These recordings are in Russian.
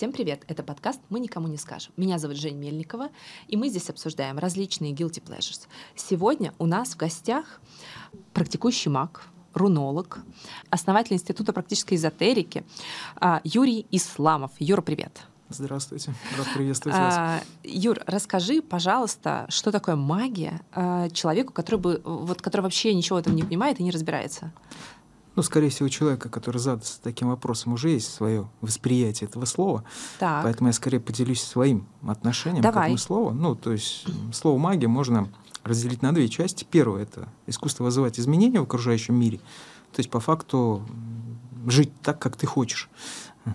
Всем привет! Это подкаст «Мы никому не скажем». Меня зовут Жень Мельникова, и мы здесь обсуждаем различные guilty pleasures. Сегодня у нас в гостях практикующий маг, рунолог, основатель Института практической эзотерики а, Юрий Исламов. Юра, привет! Здравствуйте, рад приветствовать вас. А, Юр, расскажи, пожалуйста, что такое магия а, человеку, который, бы, вот, который вообще ничего в этом не понимает и не разбирается? Ну, скорее всего, у человека, который задаст таким вопросом, уже есть свое восприятие этого слова. Так. Поэтому я скорее поделюсь своим отношением Давай. к этому слову. Ну, то есть слово магия можно разделить на две части. Первое это искусство вызывать изменения в окружающем мире. То есть по факту жить так, как ты хочешь.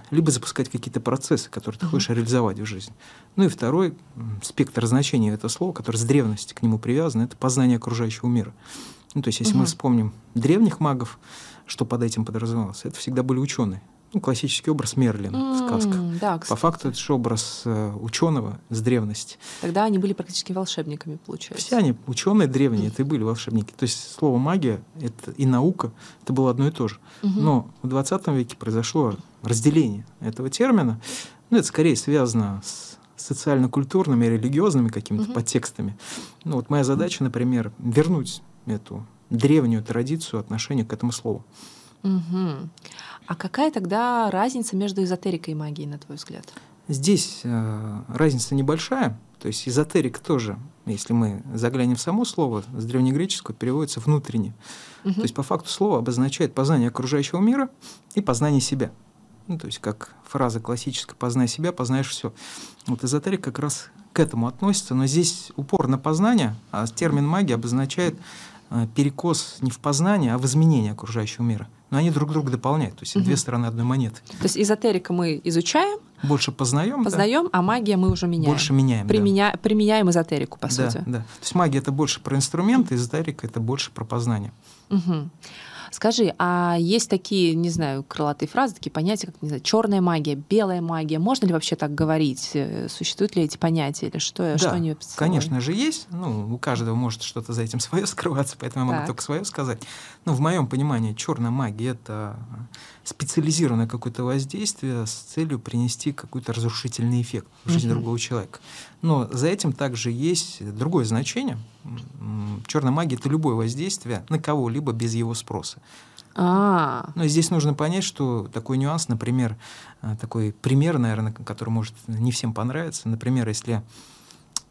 Либо запускать какие-то процессы, которые ты хочешь реализовать в жизни. Ну и второй спектр значения этого слова, который с древности к нему привязан, это познание окружающего мира. Ну, то есть, если угу. мы вспомним древних магов, что под этим подразумевалось? Это всегда были ученые. Ну, классический образ Мерлина mm, в сказках. Да, По факту это же образ э, ученого с древности. Тогда они были практически волшебниками, получается. Все они ученые древние, это и были волшебники. То есть слово магия это и наука это было одно и то же. Mm-hmm. Но в 20 веке произошло разделение этого термина. Ну, это скорее связано с социально-культурными, религиозными какими-то mm-hmm. подтекстами. Ну, вот моя задача, например, вернуть эту древнюю традицию отношения к этому слову. Угу. А какая тогда разница между эзотерикой и магией, на твой взгляд? Здесь э, разница небольшая. То есть эзотерик тоже, если мы заглянем в само слово, с древнегреческого переводится внутренне. Угу. То есть по факту слово обозначает познание окружающего мира и познание себя. Ну, то есть как фраза классическая «познай себя, познаешь все». Вот эзотерик как раз к этому относится, но здесь упор на познание, а термин магия обозначает перекос не в познание, а в изменение окружающего мира. Но они друг друга дополняют, то есть угу. две стороны одной монеты. То есть эзотерика мы изучаем, больше познаем, познаем, да. а магия мы уже меняем. Больше меняем, Применя... да. Применяем эзотерику, по да, сути. Да. То есть магия это больше про инструменты, эзотерика это больше про познание. Угу. Скажи, а есть такие, не знаю, крылатые фразы, такие понятия, как, не знаю, черная магия, белая магия. Можно ли вообще так говорить? Э, существуют ли эти понятия или что, да, что они конечно же, есть. Ну, у каждого может что-то за этим свое скрываться, поэтому я могу так. только свое сказать. Но в моем понимании черная магия — это специализированное какое-то воздействие с целью принести какой-то разрушительный эффект в жизнь mm-hmm. другого человека. Но за этим также есть другое значение. Черная магия — это любое воздействие на кого-либо без его спроса. А. Но здесь нужно понять, что такой нюанс, например, э, такой пример, наверное, который может не всем понравиться. Например, если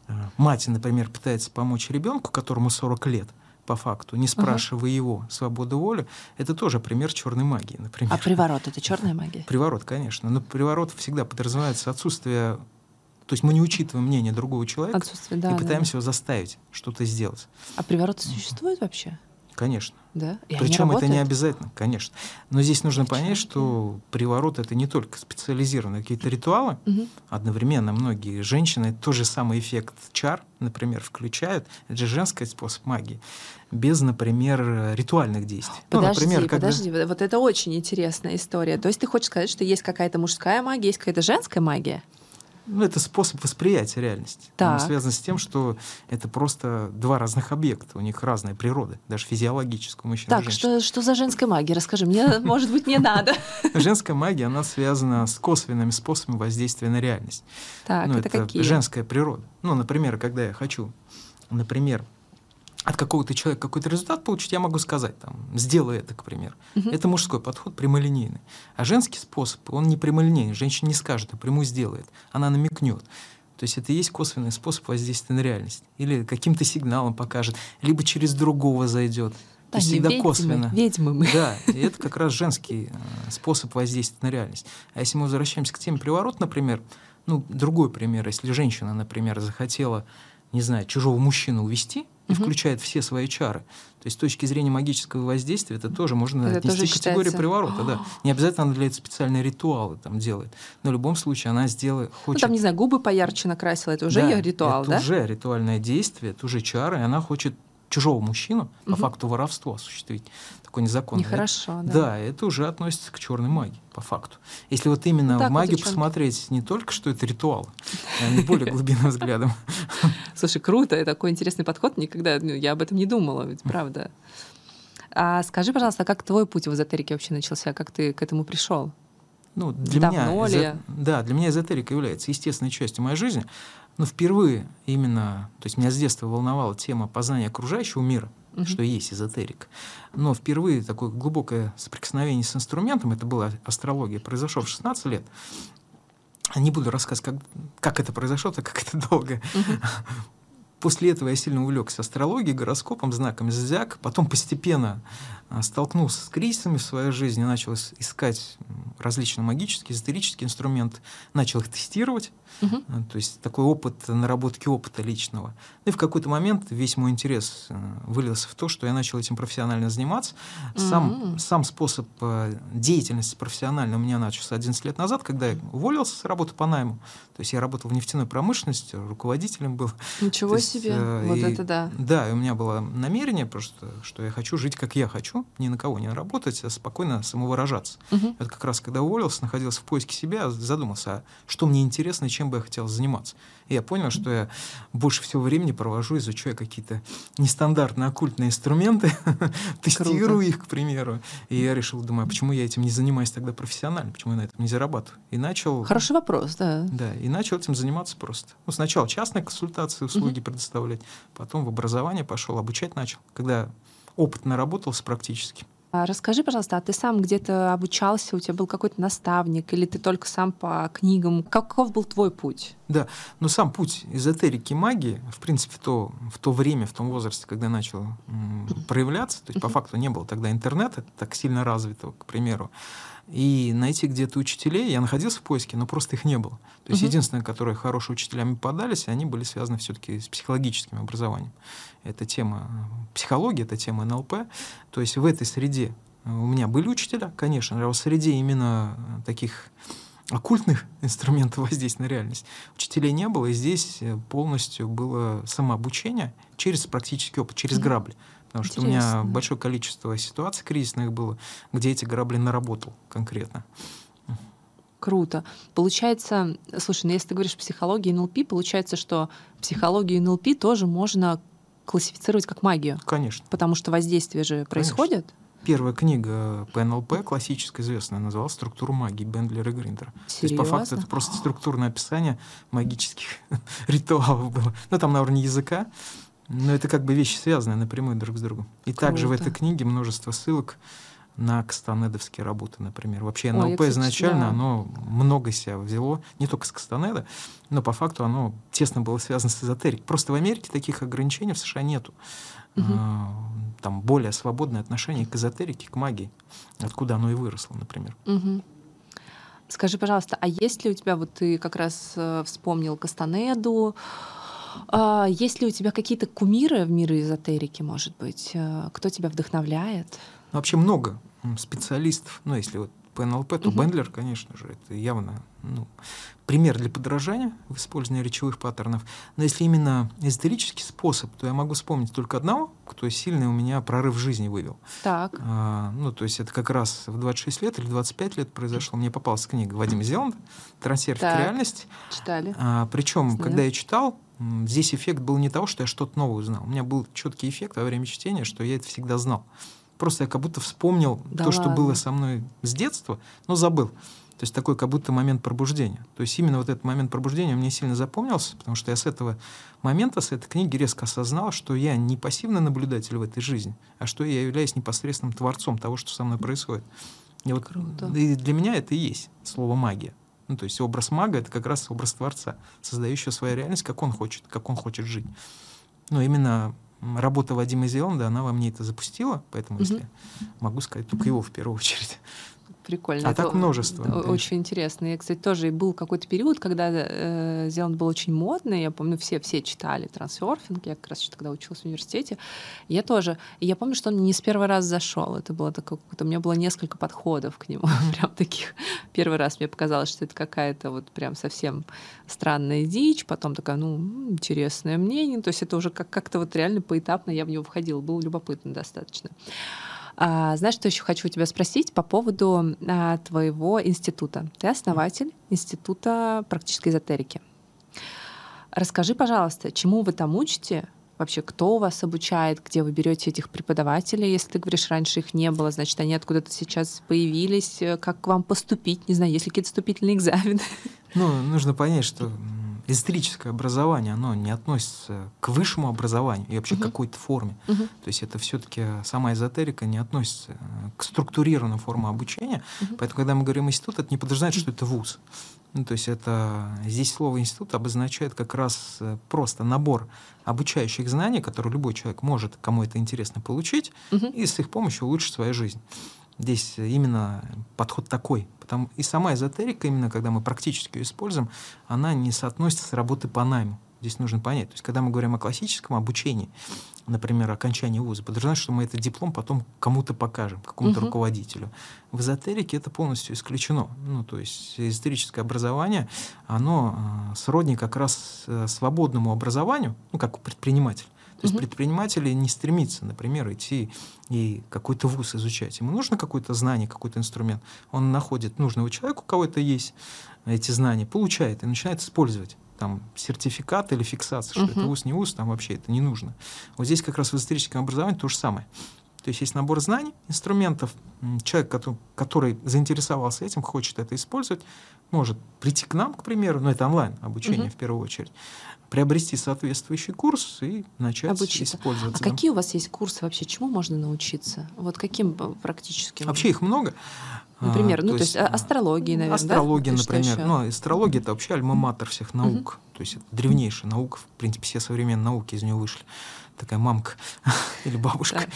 э, мать, например, пытается помочь ребенку, которому 40 лет, по факту, не спрашивая uh-huh. его свободу воли, это тоже пример черной магии, например. А приворот это черная магия? Приворот, конечно. Но приворот всегда подразумевается отсутствие то есть мы не учитываем мнение другого человека да, и пытаемся да. его заставить что-то сделать. А приворот существует вообще? Конечно. Да? И Причем это не обязательно, конечно. Но здесь нужно понять, что приворот это не только специализированные какие-то ритуалы. Угу. Одновременно многие женщины тот же самый эффект чар, например, включают. Это же женский способ магии. Без, например, ритуальных действий. Подожди, ну, например, когда... подожди, вот это очень интересная история. То есть ты хочешь сказать, что есть какая-то мужская магия, есть какая-то женская магия? Ну, это способ восприятия реальности. Так. Он связан с тем, что это просто два разных объекта, у них разная природа, даже физиологическая у мужчин Так, что, что за женская магия? Расскажи мне, может быть, не надо. Женская магия, она связана с косвенными способами воздействия на реальность. Так, ну, это, это какие? женская природа. Ну, например, когда я хочу, например, от какого-то человека какой-то результат получить, я могу сказать, там, сделай это, к примеру. Угу. Это мужской подход, прямолинейный. А женский способ, он не прямолинейный. Женщина не скажет, а прямую сделает. Она намекнет. То есть это и есть косвенный способ воздействия на реальность. Или каким-то сигналом покажет, либо через другого зайдет. То есть всегда ведьмы, косвенно. Ведьмы мы. Да, и это как раз женский э, способ воздействия на реальность. А если мы возвращаемся к теме приворот, например, ну, другой пример, если женщина, например, захотела, не знаю, чужого мужчину увести, и угу. включает все свои чары. То есть с точки зрения магического воздействия это тоже можно это отнести тоже к категории приворота. Да. Не обязательно она для этого специальные ритуалы там делает. Но в любом случае она сделает... Хочет... Ну, там, не знаю, губы поярче накрасила, это уже да, ее ритуал, это да? Это уже ритуальное действие, это уже чары, и она хочет чужого мужчину угу. по факту воровства осуществить такой незаконный. Нехорошо, да. Да, это уже относится к черной магии, по факту. Если вот именно ну, в магии посмотреть не только, что это ритуал, а не более глубинным взглядом. Слушай, круто, такой интересный подход. Никогда ну, я об этом не думала, ведь правда. А скажи, пожалуйста, как твой путь в эзотерике вообще начался? Как ты к этому пришел? Ну, для Давно меня, ли? Да, для меня эзотерика является естественной частью моей жизни. Но впервые именно, то есть меня с детства волновала тема познания окружающего мира, угу. что есть эзотерик. Но впервые такое глубокое соприкосновение с инструментом, это была астрология, произошло в 16 лет. Не буду рассказывать, как, как это произошло, так как это долго. Угу. После этого я сильно увлекся астрологией, гороскопом, знаками зодиака. Потом постепенно а, столкнулся с кризисами в своей жизни, начал искать различные магические, эзотерические инструменты, начал их тестировать. Угу. То есть такой опыт, наработки опыта личного. И в какой-то момент весь мой интерес э, вылился в то, что я начал этим профессионально заниматься. Сам, угу. сам способ э, деятельности профессиональной у меня начался 11 лет назад, когда я уволился с работы по найму. То есть я работал в нефтяной промышленности, руководителем был. Ничего есть, себе, э, вот это да. Да, и у меня было намерение просто, что я хочу жить, как я хочу, ни на кого не работать, а спокойно самовыражаться. Угу. Это как раз, когда уволился, находился в поиске себя, задумался, а что мне интересно, чем бы я хотел заниматься. И я понял, что я больше всего времени провожу, изучая какие-то нестандартные оккультные инструменты, тестирую их, к примеру. И я решил, думаю, почему я этим не занимаюсь тогда профессионально, почему я на этом не зарабатываю? И начал... Хороший вопрос, да. Да, и начал этим заниматься просто. Ну, сначала частные консультации, услуги предоставлять, потом в образование пошел, обучать начал, когда опыт наработался практически. А расскажи, пожалуйста, а ты сам где-то обучался, у тебя был какой-то наставник, или ты только сам по книгам? Каков был твой путь? Да, но сам путь эзотерики и магии, в принципе, то, в то время, в том возрасте, когда начал м, проявляться, то есть по факту не было тогда интернета так сильно развитого, к примеру, и найти где-то учителей, я находился в поиске, но просто их не было. То есть угу. единственное, которые хорошие учителями подались, они были связаны все-таки с психологическим образованием. Это тема психологии, это тема НЛП. То есть в этой среде у меня были учителя, конечно, а в среде именно таких оккультных инструментов воздействия на реальность учителей не было, и здесь полностью было самообучение через практический опыт, через грабли. Потому что Интересно. у меня большое количество ситуаций кризисных было, где эти грабли наработал конкретно. Круто. Получается, слушай, ну если ты говоришь психология и НЛП, получается, что психологию и НЛП тоже можно классифицировать как магию. Конечно. Потому что воздействие же происходит. Первая книга по НЛП, классическая, известная, называлась «Структура магии» Бендлера и Гриндера. Серьезно? То есть, по факту, это просто структурное описание магических ритуалов было. Ну, там на уровне языка, но это как бы вещи связанные напрямую друг с другом. И Круто. также в этой книге множество ссылок на кастанедовские работы, например. Вообще НЛП Ой, кстати, изначально, да. оно много себя взяло, не только с Кастанеда, но по факту оно тесно было связано с эзотерикой. Просто в Америке таких ограничений в США нету. Угу. Там более свободное отношение к эзотерике, к магии, откуда оно и выросло, например. Угу. Скажи, пожалуйста, а есть ли у тебя, вот ты как раз э, вспомнил Кастанеду, а, есть ли у тебя какие-то кумиры в мире эзотерики, может быть? Э, кто тебя вдохновляет? Ну, вообще много специалистов. Ну, если вот по НЛП, то угу. Бендлер, конечно же, это явно ну, пример для подражания в использовании речевых паттернов. Но если именно эзотерический способ, то я могу вспомнить только одного, кто сильный у меня прорыв в жизни вывел. Так. А, ну, то есть это как раз в 26 лет или 25 лет произошло. Мне попалась книга Вадима Зеланда «Трансерфинг реальности». Читали. А, причем, когда я читал, Здесь эффект был не того, что я что-то новое узнал. У меня был четкий эффект во время чтения, что я это всегда знал. Просто я как будто вспомнил да то, ладно. что было со мной с детства, но забыл. То есть такой как будто момент пробуждения. То есть именно вот этот момент пробуждения мне сильно запомнился, потому что я с этого момента, с этой книги резко осознал, что я не пассивный наблюдатель в этой жизни, а что я являюсь непосредственным творцом того, что со мной происходит. И, вот, Круто. и для меня это и есть слово магия. Ну, то есть образ мага — это как раз образ Творца, создающего свою реальность, как он хочет, как он хочет жить. Но именно работа Вадима Зеланда, она во мне это запустила, поэтому, mm-hmm. если могу сказать, только его в первую очередь. Прикольно. А это так множество. Очень интересно. Я, кстати, тоже был какой-то период, когда э, Зеланд был очень модный. Я помню, все, все читали трансерфинг. Я как раз тогда училась в университете. Я тоже. И я помню, что он не с первого раза зашел. Это было такое, у меня было несколько подходов к нему. прям таких. Первый раз мне показалось, что это какая-то вот прям совсем странная дичь. Потом такая, ну, интересное мнение. То есть это уже как- как-то вот реально поэтапно я в него входила. Было любопытно достаточно. А, знаешь, что еще хочу у тебя спросить по поводу а, твоего института? Ты основатель института практической эзотерики. Расскажи, пожалуйста, чему вы там учите Вообще, кто вас обучает, где вы берете этих преподавателей? Если ты говоришь, раньше их не было, значит, они откуда-то сейчас появились. Как к вам поступить? Не знаю, есть ли какие-то вступительные экзамены? Ну, нужно понять, что эзотерическое образование, оно не относится к высшему образованию и вообще uh-huh. к какой-то форме. Uh-huh. То есть это все-таки сама эзотерика не относится э, к структурированной форме обучения. Uh-huh. Поэтому, когда мы говорим институт, это не подразумевает, что это вуз. Ну, то есть это здесь слово институт обозначает как раз э, просто набор обучающих знаний, которые любой человек может, кому это интересно, получить, uh-huh. и с их помощью улучшить свою жизнь. Здесь именно подход такой. Потому и сама эзотерика, именно когда мы практически ее используем, она не соотносится с работой по найму. Здесь нужно понять. То есть, когда мы говорим о классическом обучении, например, окончании вуза, подразумевает, что мы этот диплом потом кому-то покажем, какому-то угу. руководителю. В эзотерике это полностью исключено. Ну, то есть эзотерическое образование, оно э, сродни как раз э, свободному образованию, ну, как у есть предприниматели не стремится, например, идти и какой-то вуз изучать. Ему нужно какое-то знание, какой-то инструмент. Он находит нужного человека, у кого это есть, эти знания, получает и начинает использовать там сертификат или фиксация, что uh-huh. это вуз, не вуз, там вообще это не нужно. Вот здесь как раз в эзотерическом образовании то же самое. То есть есть набор знаний, инструментов. Человек, который, который заинтересовался этим, хочет это использовать, может прийти к нам, к примеру, но это онлайн обучение uh-huh. в первую очередь, приобрести соответствующий курс и начать Обучиться. использовать. А да. какие у вас есть курсы вообще? Чему можно научиться? Вот каким практическим? Вообще их много. Например, а, ну то, то есть, есть астрологии, наверное. Астрология, да? например. Ну, астрология это вообще альма-матер всех наук. Uh-huh. То есть это древнейшая наука, в принципе, все современные науки из нее вышли такая мамка или бабушка.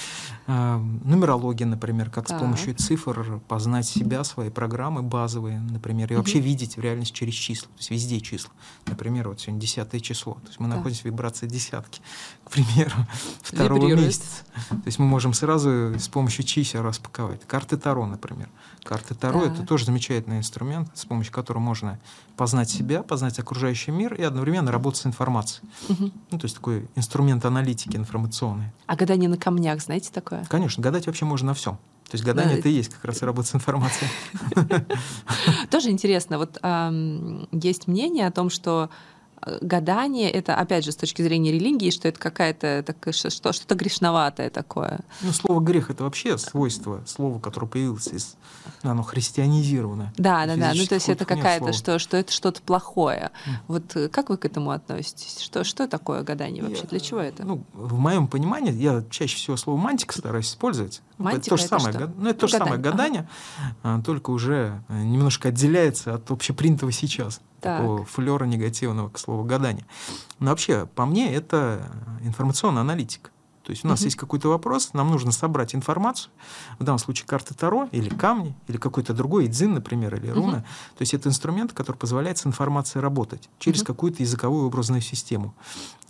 А, нумерология, например, как с помощью цифр познать себя, свои программы базовые, например, и вообще видеть в реальности через числа, то есть везде числа. Например, вот сегодня десятое число, то есть мы находимся в вибрации десятки, к примеру, второго месяца. То есть мы можем сразу с помощью чисел распаковать. Карты Таро, например. Карты Таро — это тоже замечательный инструмент, с помощью которого можно познать себя, познать окружающий мир и одновременно работать с информацией. Ну, то есть такой инструмент аналитики информационной. А гадание на камнях, знаете такое? Конечно, гадать вообще можно на всем. То есть гадание да. это и есть как раз и работа с информацией. Тоже интересно. Вот есть мнение о том, что гадание это, опять же, с точки зрения религии, что это какая-то так, что, что-то грешноватое такое. Ну, слово грех это вообще свойство, слово, которое появилось из, ну, оно христианизированное. Да, да, да. Ну, то есть это какая-то, что, что это что-то плохое. Mm. Вот э, как вы к этому относитесь? Что, что такое гадание вообще? Я, Для чего это? Ну, в моем понимании, я чаще всего слово мантика стараюсь использовать. Мантика это то же самое, что? ну, это то же самое гадание, ага. только уже э, немножко отделяется от общепринятого сейчас так. такого флера негативного, к слову, гадания. Но вообще, по мне, это информационная аналитика. То есть у нас угу. есть какой-то вопрос, нам нужно собрать информацию, в данном случае карты Таро или камни, или какой-то другой идзин, например, или руна. Угу. То есть это инструмент, который позволяет с информацией работать через угу. какую-то языковую образную систему.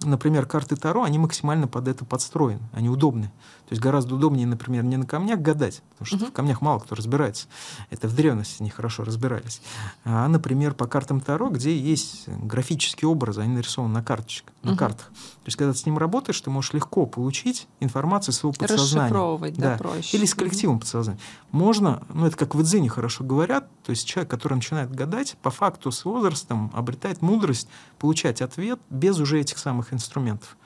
Например, карты Таро, они максимально под это подстроены, они удобны. То есть гораздо удобнее, например, не на камнях гадать, потому что угу. в камнях мало кто разбирается. Это в древности они хорошо разбирались. А, например, по картам Таро, где есть графические образы, они нарисованы на карточках, на угу. картах. То есть когда ты с ним работаешь, ты можешь легко получить информацию своего подсознания. да, да. проще. Или с коллективом подсознания. Можно, ну это как в Эдзине хорошо говорят, то есть человек, который начинает гадать, по факту с возрастом обретает мудрость получать ответ без уже этих самых инструментов.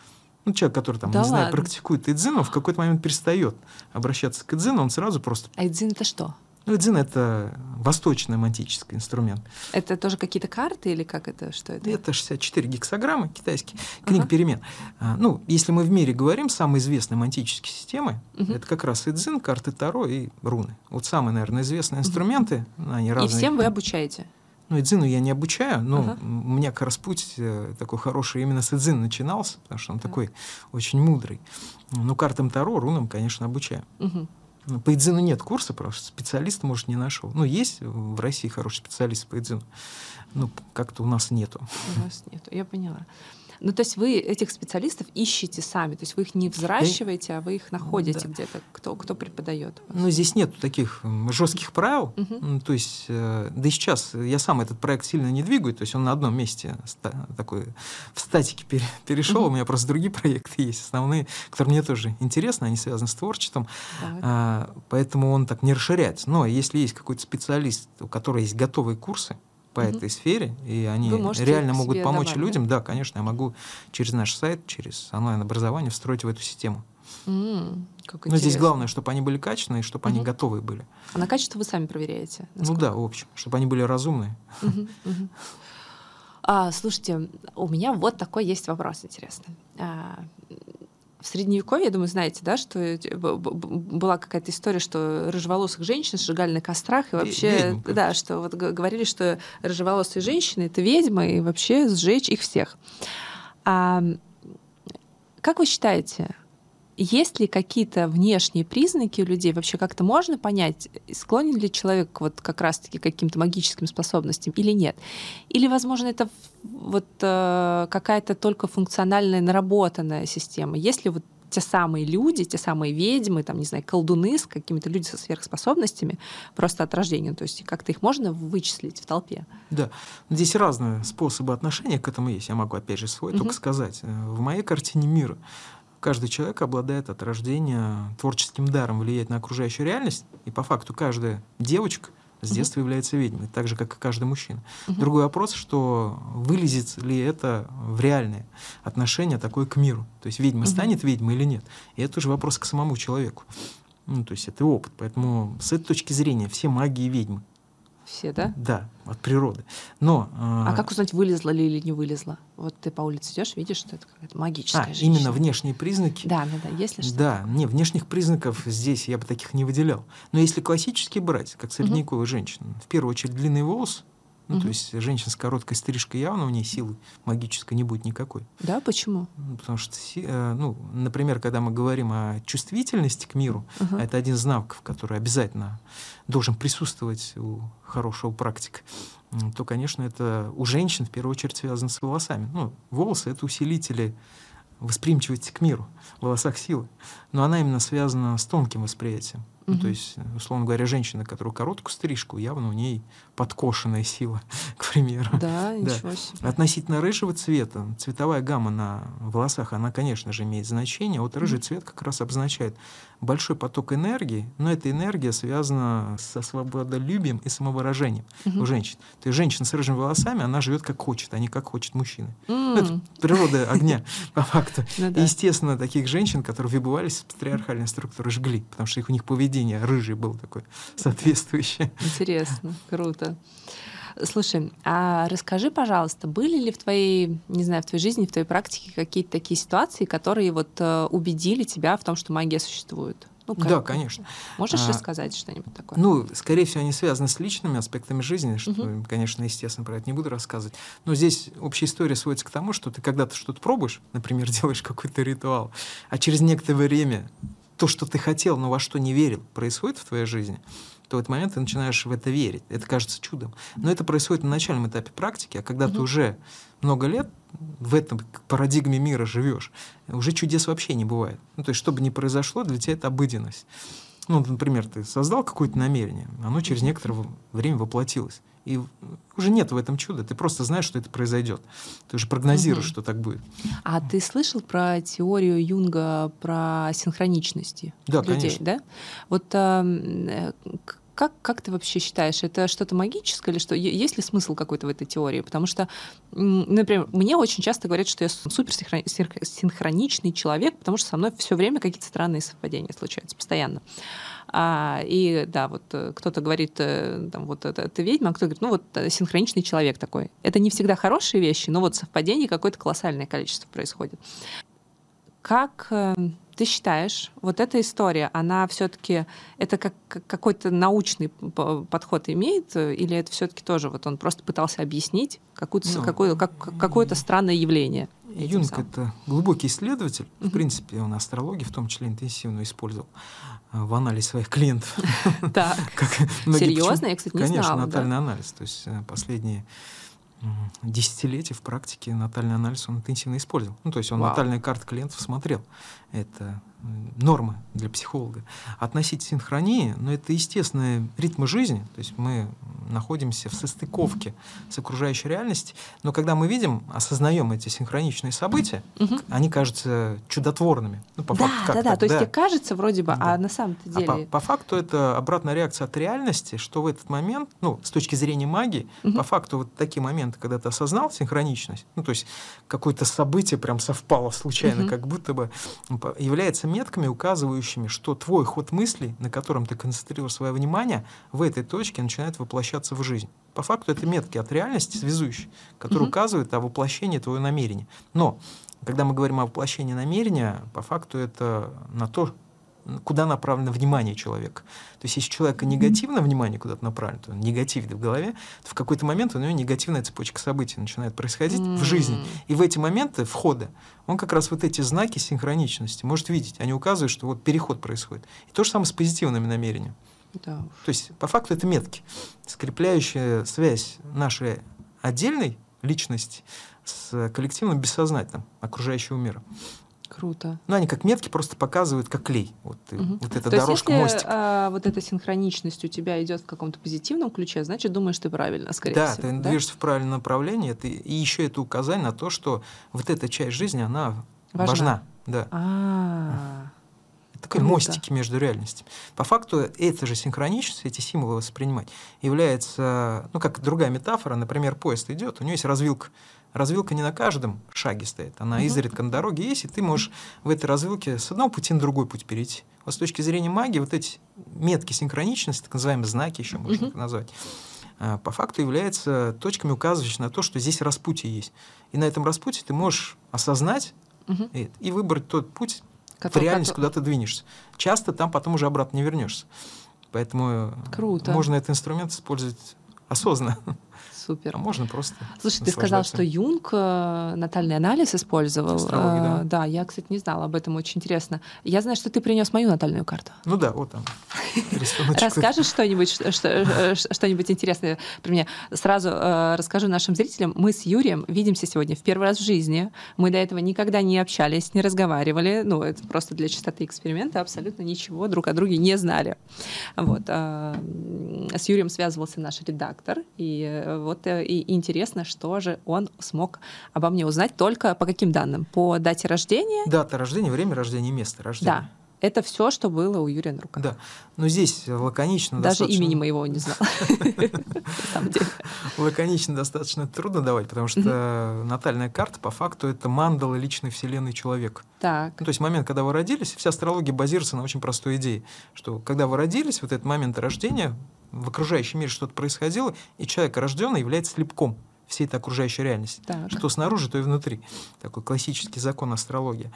Ну, человек, который там, да не ладно. знаю, практикует Эдзин, он в какой-то момент перестает обращаться к Эдзину, он сразу просто... А Эдзин это что? Ну, дзин — это восточный мантический инструмент. Это тоже какие-то карты или как это? Что это? Это 64 гексограммы китайские, книга ага. перемен. А, ну, если мы в мире говорим, самые известные мантические системы угу. это как раз и дзин, карты Таро и руны. Вот самые, наверное, известные инструменты, угу. они разные. И всем вы обучаете? Ну, Эдзину я не обучаю, но ага. у меня как раз путь э, такой хороший именно с Эдзин начинался, потому что он да. такой очень мудрый. Ну, картам Таро, рунам, конечно, обучаю. Угу. По Идзину нет курса, просто специалист, может, не нашел. Ну, есть в России хороший специалист по Идзину. Ну, как-то у нас нету. У нас нету, я поняла. Ну, то есть вы этих специалистов ищете сами, то есть вы их не взращиваете, а вы их находите да. где-то, кто, кто преподает. Ну, здесь нет таких жестких правил. Угу. То есть, э, да и сейчас я сам этот проект сильно не двигаю, то есть он на одном месте такой в статике перешел. Угу. У меня просто другие проекты есть, основные, которые мне тоже интересны, они связаны с творчеством. А, поэтому он так не расширяется. Но если есть какой-то специалист, у которого есть готовые курсы, по угу. этой сфере, и они реально могут помочь добавить, людям. Да? да, конечно, я могу через наш сайт, через онлайн-образование встроить в эту систему. Mm, как Но здесь главное, чтобы они были качественные, чтобы угу. они готовые были. А на качество вы сами проверяете? Насколько? Ну да, в общем, чтобы они были разумные. Угу. А, слушайте, у меня вот такой есть вопрос интересный. А, в средневековье, я думаю, знаете, да, что была какая-то история, что рыжеволосых женщин сжигали на кострах, и вообще, Ведьма, да, что вот говорили, что рыжеволосые женщины — это ведьмы, и вообще сжечь их всех. А, как вы считаете, есть ли какие-то внешние признаки у людей? Вообще как-то можно понять, склонен ли человек вот как раз-таки к каким-то магическим способностям или нет? Или, возможно, это вот э, какая-то только функциональная наработанная система? Есть ли вот те самые люди, те самые ведьмы, там, не знаю, колдуны с какими-то людьми со сверхспособностями просто от рождения. То есть как-то их можно вычислить в толпе. Да. Здесь разные способы отношения к этому есть. Я могу, опять же, свой угу. только сказать. В моей картине мира каждый человек обладает от рождения творческим даром влиять на окружающую реальность, и по факту каждая девочка с детства угу. является ведьмой, так же, как и каждый мужчина. Угу. Другой вопрос, что вылезет ли это в реальное отношение такое к миру. То есть ведьма угу. станет ведьмой или нет. И это уже вопрос к самому человеку. Ну, то есть это опыт. Поэтому с этой точки зрения все маги и ведьмы все, да? Да, от природы. Но, а э... как узнать, вылезла ли или не вылезла? Вот ты по улице идешь, видишь, что это какая-то магическая а, женщина. именно внешние признаки. Да, да, да, если что. Да, не, внешних признаков здесь я бы таких не выделял. Но если классически брать, как средневековая угу. женщина, в первую очередь длинный волос, ну, угу. То есть женщина с короткой стрижкой явно у нее силы магической не будет никакой. Да, почему? Ну, потому что, э, ну, например, когда мы говорим о чувствительности к миру, угу. это один из навыков, который обязательно должен присутствовать у хорошего практика, то, конечно, это у женщин в первую очередь связано с волосами. Ну, волосы — это усилители восприимчивости к миру, в волосах силы. Но она именно связана с тонким восприятием. Ну, то есть, условно говоря, женщина, которая короткую стрижку, явно у ней подкошенная сила, к примеру. Да, ничего себе. Относительно рыжего цвета, цветовая гамма на волосах, она, конечно же, имеет значение. Вот рыжий mm-hmm. цвет как раз обозначает большой поток энергии, но эта энергия связана со свободолюбием и самовыражением mm-hmm. у женщин. То есть женщина с рыжими волосами, она живет как хочет, а не как хочет мужчина. Mm-hmm. это природа огня, по факту. Ну естественно, таких женщин, которые выбывались из патриархальной структуры, жгли, потому что их у них поведение рыжий было такое соответствующее. Интересно, круто. Слушай, а расскажи, пожалуйста, были ли в твоей, не знаю, в твоей жизни, в твоей практике какие-то такие ситуации, которые вот э, убедили тебя в том, что магия существует? Ну, как? Да, конечно. Можешь а, рассказать что-нибудь такое? Ну, скорее всего, они связаны с личными аспектами жизни, что, угу. конечно, естественно, про это не буду рассказывать. Но здесь общая история сводится к тому, что ты когда-то что-то пробуешь, например, делаешь какой-то ритуал, а через некоторое время то, что ты хотел, но во что не верил, происходит в твоей жизни, в этот момент ты начинаешь в это верить. Это кажется чудом. Но это происходит на начальном этапе практики, а когда mm-hmm. ты уже много лет в этом парадигме мира живешь, уже чудес вообще не бывает. Ну, то есть, что бы ни произошло, для тебя это обыденность. Ну, например, ты создал какое-то намерение, оно через некоторое время воплотилось. И уже нет в этом чуда. Ты просто знаешь, что это произойдет. Ты уже прогнозируешь, угу. что так будет. А ты слышал про теорию Юнга про синхроничности да, людей, конечно. да? Вот э, как, как ты вообще считаешь, это что-то магическое или что? Есть ли смысл какой-то в этой теории? Потому что, например, мне очень часто говорят, что я супер синхроничный человек, потому что со мной все время какие-то странные совпадения случаются постоянно. А, и да, вот э, кто-то говорит, э, там, вот это, это ведьма, а кто-то говорит, ну вот э, синхроничный человек такой. Это не всегда хорошие вещи, но вот совпадений какое-то колоссальное количество происходит. Как ты считаешь, вот эта история, она все-таки это как какой-то научный подход имеет, или это все-таки тоже вот он просто пытался объяснить какую-то, ну, какое, как, какое-то странное явление? Юнг — это глубокий исследователь, в принципе, он астрологию в том числе интенсивно использовал э, в анализе своих клиентов. Так, серьезно? Я, кстати, не знала. Конечно, натальный анализ. То есть э, последние десятилетия в практике натальный анализ он интенсивно использовал. Ну, то есть он Вау. натальные карты клиентов смотрел. Это норма для психолога. Относить синхронии, но ну, это естественные ритмы жизни. То есть мы находимся в состыковке с окружающей реальностью. Но когда мы видим, осознаем эти синхроничные события, угу. они кажутся чудотворными. Ну, по да, факту, да, да. То есть тебе кажется вроде бы, да. а на самом-то деле... А по, по факту это обратная реакция от реальности, что в этот момент, ну, с точки зрения магии, угу. по факту вот такие моменты, когда ты осознал синхроничность, ну, то есть какое-то событие прям совпало случайно, угу. как будто бы является метками, указывающими, что твой ход мыслей, на котором ты концентрировал свое внимание, в этой точке начинает воплощаться в жизнь. По факту это метки от реальности связующие, которые угу. указывают о воплощении твоего намерения. Но когда мы говорим о воплощении намерения, по факту это на то, куда направлено внимание человека. То есть, если у человека негативное внимание куда-то направлено, то он негативит в голове, то в какой-то момент у него негативная цепочка событий начинает происходить mm-hmm. в жизни. И в эти моменты входа он как раз вот эти знаки синхроничности может видеть. Они указывают, что вот переход происходит. И то же самое с позитивными намерениями. Да. То есть, по факту, это метки, скрепляющая связь нашей отдельной личности с коллективным бессознательным окружающего мира. Круто. Ну, они как метки просто показывают, как клей. Вот, угу. вот эта То дорожка, есть, если, мостик. А, вот эта синхроничность у тебя идет в каком-то позитивном ключе, значит, думаешь ты правильно, скорее да, всего. Ты да, ты движешься в правильном направлении. Это, и еще это указание на то, что вот эта часть жизни, она важна. важна да. А-а-а. Круто. мостики между реальностями. По факту, эта же синхроничность, эти символы воспринимать, является, ну, как другая метафора, например, поезд идет, у него есть развилка развилка не на каждом шаге стоит, она угу. изредка на дороге есть, и ты можешь в этой развилке с одного пути на другой путь перейти. Вот с точки зрения магии вот эти метки синхроничности, так называемые знаки еще можно угу. назвать, а, по факту являются точками, указывающими на то, что здесь распутье есть. И на этом распутье ты можешь осознать угу. это, и выбрать тот путь, Который, в реальность, куда ты двинешься. Часто там потом уже обратно не вернешься. Поэтому Круто. можно этот инструмент использовать осознанно. Супер. А можно просто. Слушай, ты сказал, что Юнг э, натальный анализ использовал. Да. да, я, кстати, не знала об этом, очень интересно. Я знаю, что ты принес мою натальную карту. Ну да, вот там. Расскажешь что-нибудь, что-нибудь интересное про меня? Сразу э, расскажу нашим зрителям. Мы с Юрием видимся сегодня в первый раз в жизни. Мы до этого никогда не общались, не разговаривали. Ну, это просто для чистоты эксперимента. Абсолютно ничего друг о друге не знали. Вот. Э, с Юрием связывался наш редактор. И вот вот э, и интересно, что же он смог обо мне узнать только по каким данным? По дате рождения? Дата рождения, время рождения, место рождения. Да. Это все, что было у Юрия на руках. Да. Но здесь лаконично Даже достаточно... имени моего не знал. Лаконично достаточно трудно давать, потому что натальная карта по факту это мандала личной вселенной человека. Так. Ну, то есть момент, когда вы родились, вся астрология базируется на очень простой идее, что когда вы родились, вот этот момент рождения, в окружающем мире что-то происходило, и человек рожденный является слепком всей этой окружающей реальности. Так. Что снаружи, то и внутри. Такой классический закон астрологии.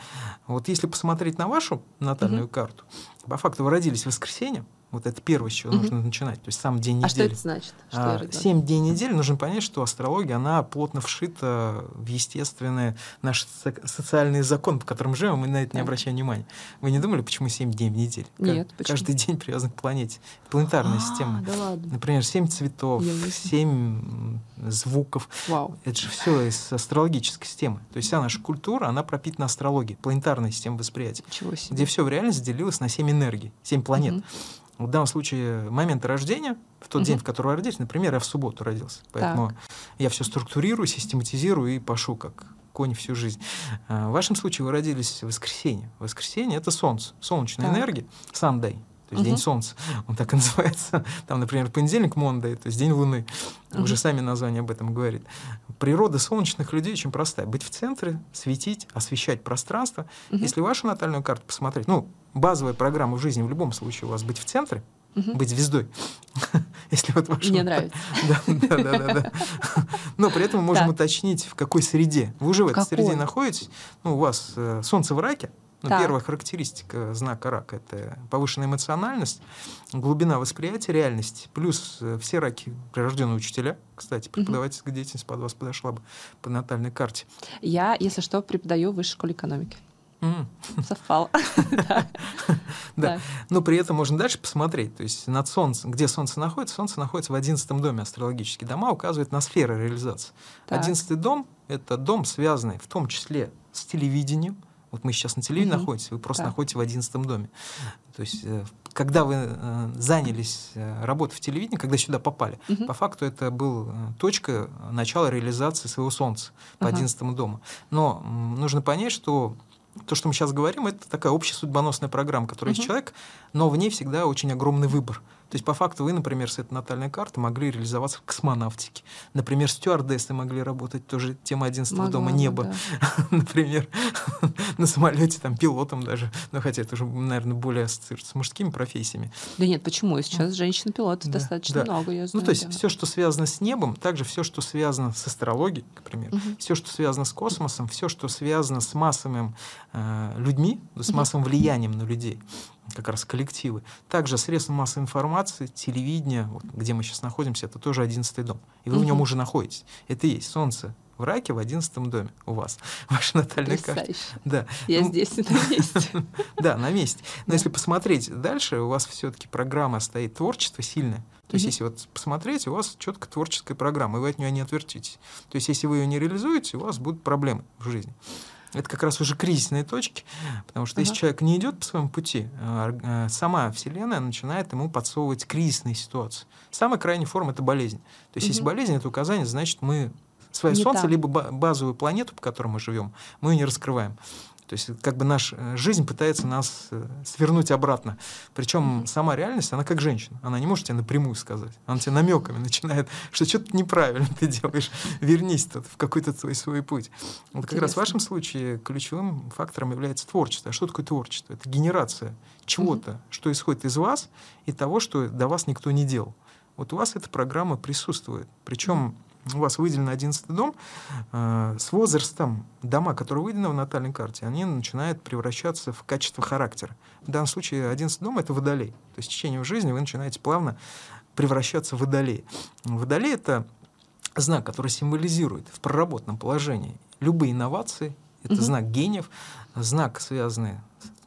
Вот если посмотреть на вашу натальную угу. карту, по факту вы родились в воскресенье, вот это первое, с чего угу. нужно начинать. То есть сам день недели. А что это значит? Что а, семь дней недели нужно понять, что астрология, она плотно вшита в естественные наши социальные законы, по которым живем, мы на это не обращаем внимания. Вы не думали, почему семь дней в неделю? Нет, почему? Каждый день привязан к планете. Планетарная а, система. Да ладно. Например, семь цветов, семь звуков. Вау. Это же все из астрологической системы. То есть вся наша культура, она пропитана астрологией, планетарной системой восприятия. Ничего себе. Где все в реальности делилось на семь энергий, семь планет. Угу. В данном случае момент рождения, в тот угу. день, в который вы родились, например, я в субботу родился. Поэтому так. я все структурирую, систематизирую и пошу как конь всю жизнь. А, в вашем случае вы родились в воскресенье. Воскресенье — это солнце, солнечная так. энергия, Sunday то есть угу. день Солнца, он так и называется. Там, например, понедельник Монday, то есть день Луны. Угу. Уже сами название об этом говорит. Природа солнечных людей очень простая. Быть в центре, светить, освещать пространство. Угу. Если вашу натальную карту посмотреть, ну, базовая программа в жизни в любом случае у вас быть в центре, угу. быть звездой. Если вот ваша Мне нравится. Да, да, да, да. Но при этом мы можем уточнить, в какой среде. Вы уже в этой среде находитесь. Ну, у вас э, Солнце в раке, ну, первая характеристика знака рака – это повышенная эмоциональность, глубина восприятия реальности, плюс э, все раки прирожденные учителя, кстати, преподавательская деятельность под вас подошла бы по натальной карте. Я, если что, преподаю в высшей школе экономики. Mm. Совпало. Да. Но при этом можно дальше посмотреть. То есть над Солнцем, где Солнце находится, Солнце находится в одиннадцатом доме. Астрологические дома указывают на сферы реализации. Одиннадцатый дом — это дом, связанный в том числе с телевидением, Вот мы сейчас на телевидении находимся, вы просто находитесь в одиннадцатом доме. То есть, э, когда вы э, занялись э, работой в телевидении, когда сюда попали, угу. по факту это был точка начала реализации своего солнца по одиннадцатому угу. дому. Но нужно понять, что то, что мы сейчас говорим, это такая общесудьбоносная программа, которая угу. есть человек, но в ней всегда очень огромный выбор. То есть, по факту, вы, например, с этой натальной карты могли реализоваться в космонавтике. Например, стюардессы могли работать, тоже тема 11 дома неба. Да. например, на самолете, там, пилотом даже. Ну, хотя это уже, наверное, более ассоциируется с мужскими профессиями. Да нет, почему? Сейчас женщин-пилотов да, достаточно да. много, я знаю. Ну, то есть, да. все, что связано с небом, также все, что связано с астрологией, к примеру, угу. все, что связано с космосом, все, что связано с массовым э, людьми, с массовым влиянием на людей как раз коллективы. Также средства массовой информации, телевидение, вот, где мы сейчас находимся, это тоже одиннадцатый дом. И вы угу. в нем уже находитесь. Это и есть Солнце в раке в одиннадцатом доме у вас, ваша натальная карта. Да. Я ну, здесь на месте. Да, на месте. Но если посмотреть дальше, у вас все-таки программа стоит творчество сильное. То есть, если вот посмотреть, у вас четко творческая программа, и вы от нее не отвертитесь. То есть, если вы ее не реализуете, у вас будут проблемы в жизни это как раз уже кризисные точки, потому что uh-huh. если человек не идет по своему пути, а, а, сама Вселенная начинает ему подсовывать кризисные ситуации. Самая крайняя форма это болезнь. То есть, uh-huh. если болезнь это указание, значит, мы свое не Солнце, там. либо базовую планету, по которой мы живем, мы ее не раскрываем. То есть как бы наша э, жизнь пытается нас э, свернуть обратно. Причем сама реальность, она как женщина. Она не может тебе напрямую сказать. Она тебе намеками начинает, что что-то неправильно ты делаешь. Вернись тут в какой-то твой свой путь. Вот как раз в вашем случае ключевым фактором является творчество. А что такое творчество? Это генерация чего-то, mm-hmm. что исходит из вас и того, что до вас никто не делал. Вот у вас эта программа присутствует. Причем у вас выделен 11 дом, э, с возрастом дома, которые выделены в натальной карте, они начинают превращаться в качество характера. В данном случае 11 дом — это водолей. То есть в течение жизни вы начинаете плавно превращаться в водолей. Водолей — это знак, который символизирует в проработанном положении любые инновации, это угу. знак гениев, знак, связанный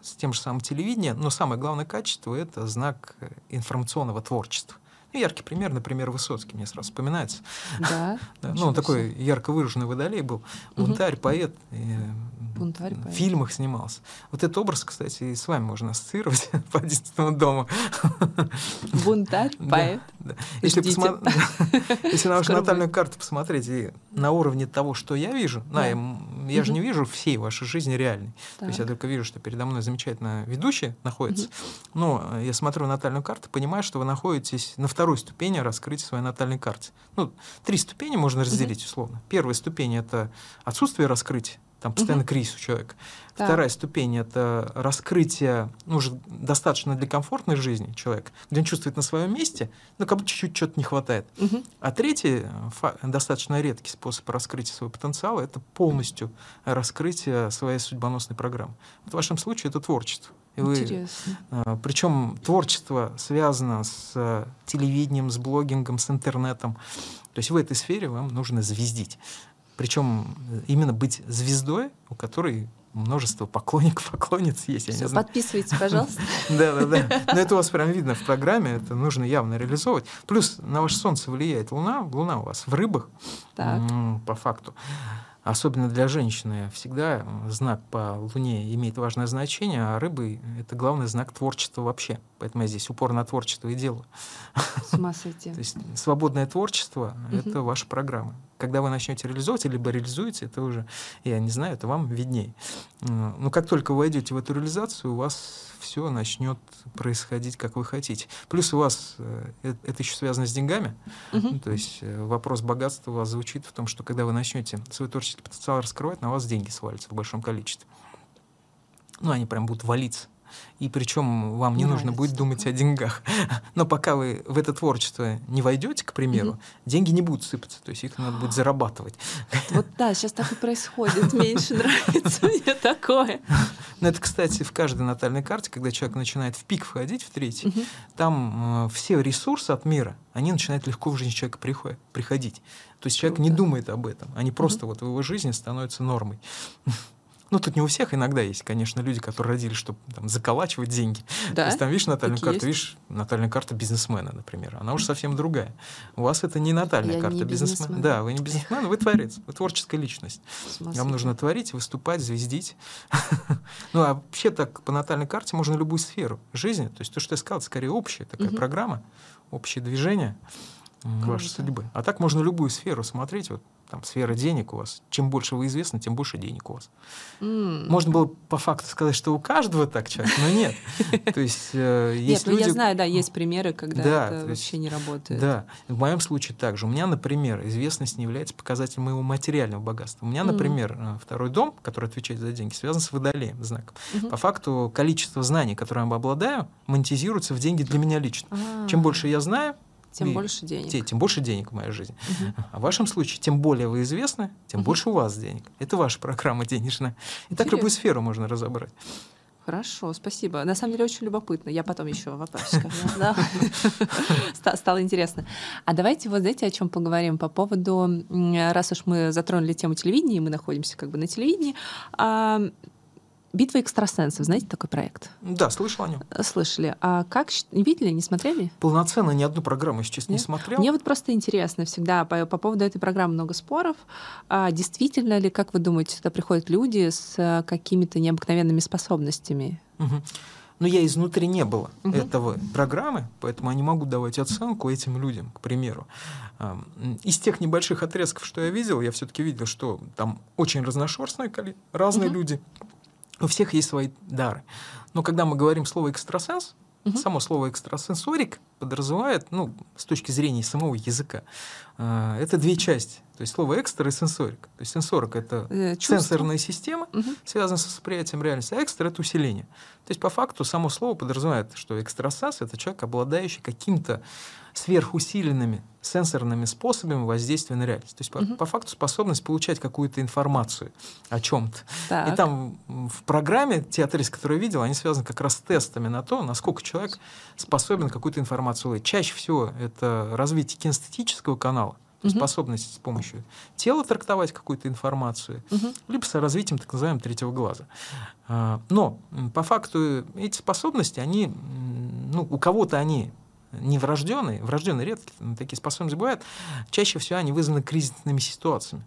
с тем же самым телевидением, но самое главное качество — это знак информационного творчества. Ну, яркий пример, например, Высоцкий мне сразу вспоминается. Да. да ну, он такой ярко выраженный водолей был, бунтарь, поэт. Бунтарь, в фильмах снимался. Вот этот образ, кстати, и с вами можно ассоциировать по одиннадцатому дому. Бунтарь, поэт. Да, да. Если, посмо... Если на вашу натальную карту посмотреть и на уровне того, что я вижу, да. я, я же не вижу всей вашей жизни реальной. То есть я только вижу, что передо мной замечательно ведущая находится. Но я смотрю натальную карту, понимаю, что вы находитесь на второй ступени раскрытия своей натальной карты. Ну, три ступени можно разделить условно. Первая ступень — это отсутствие раскрытия там постоянно угу. кризис у человека. Да. Вторая ступень это раскрытие, ну, уже достаточно для комфортной жизни человека, где он чувствует на своем месте, но как будто чуть-чуть что-то не хватает. Угу. А третий, достаточно редкий способ раскрытия своего потенциала, это полностью раскрытие своей судьбоносной программы. Вот в вашем случае это творчество. И вы, а, причем творчество связано с телевидением, с блогингом, с интернетом. То есть в этой сфере вам нужно звездить. Причем именно быть звездой, у которой множество поклонников, поклонниц есть. Я Все, не знаю. подписывайтесь, пожалуйста. Да, да, да. Но это у вас прям видно в программе, это нужно явно реализовывать. Плюс на ваше солнце влияет Луна, Луна у вас в рыбах, по факту особенно для женщины, всегда знак по Луне имеет важное значение, а рыбы — это главный знак творчества вообще. Поэтому я здесь упор на творчество и делаю. С ума сойти. То есть свободное творчество — это ваша программа. Когда вы начнете реализовывать, либо реализуете, это уже, я не знаю, это вам виднее. Но как только вы войдете в эту реализацию, у вас все начнет происходить, как вы хотите. Плюс у вас э, это еще связано с деньгами. Угу. то есть э, вопрос богатства у вас звучит в том, что когда вы начнете свой творческий потенциал раскрывать, на вас деньги свалятся в большом количестве. Ну, они прям будут валиться и причем вам не Нравится нужно будет думать о деньгах. Но пока вы в это творчество не войдете, к примеру, угу. деньги не будут сыпаться, то есть их надо будет зарабатывать. Вот да, сейчас так и происходит. Меньше нравится мне такое. Но это, кстати, в каждой натальной карте, когда человек начинает в пик входить, в третий, угу. там э, все ресурсы от мира, они начинают легко в жизнь человека приходить. То есть человек Круто. не думает об этом, они просто угу. вот в его жизни становятся нормой. Ну, тут не у всех иногда есть, конечно, люди, которые родились, чтобы там, заколачивать деньги. Да? То есть там, видишь, натальную Такие карту, есть? видишь, натальная карта бизнесмена, например. Она уже совсем другая. У вас это не натальная Я карта не бизнесмена. бизнесмен. Да, вы не бизнесмен, вы творец, вы творческая личность. Вам нужно творить, выступать, звездить. Ну, а вообще так по натальной карте можно любую сферу жизни. То есть то, что я сказал, скорее общая такая программа, общее движение вашей судьбы. А так можно любую сферу смотреть. Вот там сфера денег у вас. Чем больше вы известны, тем больше денег у вас. Mm. Можно было по факту сказать, что у каждого так часто, но нет. То есть э, есть Нет, ну я знаю, да, есть примеры, когда это вообще не работает. Да, в моем случае также. У меня, например, известность не является показателем моего материального богатства. У меня, например, э, второй дом, который отвечает за деньги, связан с водолеем знаком. По факту количество знаний, которые я обладаю, монетизируется в деньги для меня лично. А. Чем больше я знаю, тем и больше денег. Тем, тем больше денег в моей жизни. Угу. А в вашем случае, тем более вы известны, тем угу. больше у вас денег. Это ваша программа денежная. И так любую сферу можно разобрать. Хорошо, спасибо. На самом деле очень любопытно. Я потом еще вопрос. Стало интересно. А давайте вот знаете, о чем поговорим по поводу, раз уж мы затронули тему телевидения, мы находимся как бы на телевидении, Битва экстрасенсов, знаете такой проект? Да, слышал о нем. Слышали. А как видели, не смотрели? Полноценно ни одну программу, сейчас не смотрел. Мне вот просто интересно всегда по, по поводу этой программы много споров. А действительно ли, как вы думаете, сюда приходят люди с э, какими-то необыкновенными способностями? Угу. Но я изнутри не было угу. этого программы, поэтому я не могу давать оценку этим людям, к примеру. Из тех небольших отрезков, что я видел, я все-таки видел, что там очень разношерстные, разные угу. люди у всех есть свои дары. Но когда мы говорим слово экстрасенс, угу. само слово экстрасенсорик подразумевает, ну, с точки зрения самого языка, э, это две части. То есть слово экстра и сенсорик. То есть сенсорик это э, сенсорная система, угу. связанная с восприятием реальности, а экстра это усиление. То есть по факту само слово подразумевает, что экстрасенс это человек, обладающий каким-то сверхусиленными сенсорными способами воздействия на реальность. То есть, угу. по, по факту, способность получать какую-то информацию о чем-то. И там в программе те отрезки, которые я видел, они связаны как раз с тестами на то, насколько человек способен какую-то информацию уловить. Чаще всего это развитие кинестетического канала, угу. способность с помощью тела трактовать какую-то информацию, угу. либо с развитием так называемого третьего глаза. А, но по факту эти способности, они, ну, у кого-то они не врожденные, врожденные редко такие способности бывают, чаще всего они вызваны кризисными ситуациями.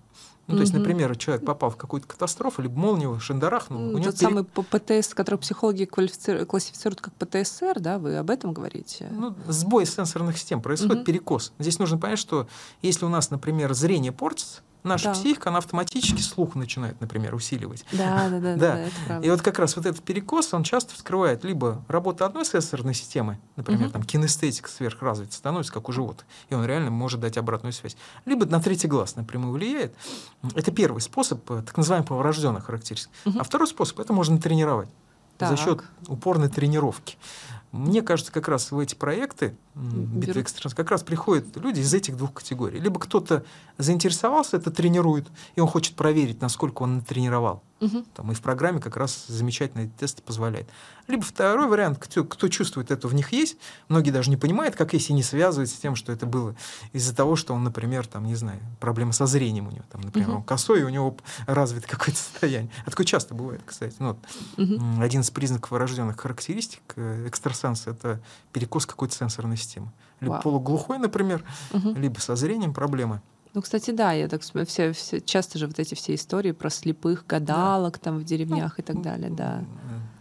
Ну, то есть, например, человек попал в какую-то катастрофу, либо молнию, шандарахнул. Ну, у него Тот пере... самый ПТС, который психологи классифицируют как ПТСР, да, вы об этом говорите? Ну, сбой сенсорных систем, происходит угу. перекос. Здесь нужно понять, что если у нас, например, зрение портится, наша да. психика, она автоматически слух начинает, например, усиливать. Да, да, да. да. да И вот как раз вот этот перекос, он часто вскрывает либо работу одной сенсорной системы, например, угу. там кинестетика сверхразвита становится, как у животных, и он реально может дать обратную связь. Либо на третий глаз напрямую влияет. Это первый способ, э, так называемый врожденной характеристик. Угу. А второй способ, это можно тренировать. Так. за счет упорной тренировки. Мне кажется, как раз в эти проекты битвы экстрасенсов как раз приходят люди из этих двух категорий. Либо кто-то заинтересовался, это тренирует, и он хочет проверить, насколько он натренировал. Угу. Там, и в программе как раз замечательные тесты позволяет. Либо второй вариант, кто, кто чувствует это, в них есть. Многие даже не понимают, как если не связывать с тем, что это было из-за того, что он, например, там, не знаю, проблема со зрением у него. Там, например, угу. он косой, и у него развит какое-то состояние. А такое часто бывает, кстати. Ну, вот, угу. Один из признаков врожденных характеристик э, экстрасенса — это перекос какой-то сенсорной системы. Либо Вау. полуглухой, например, угу. либо со зрением проблемы. Ну, кстати, да, я так все, все часто же вот эти все истории про слепых гадалок да. там в деревнях ну, и так далее, да.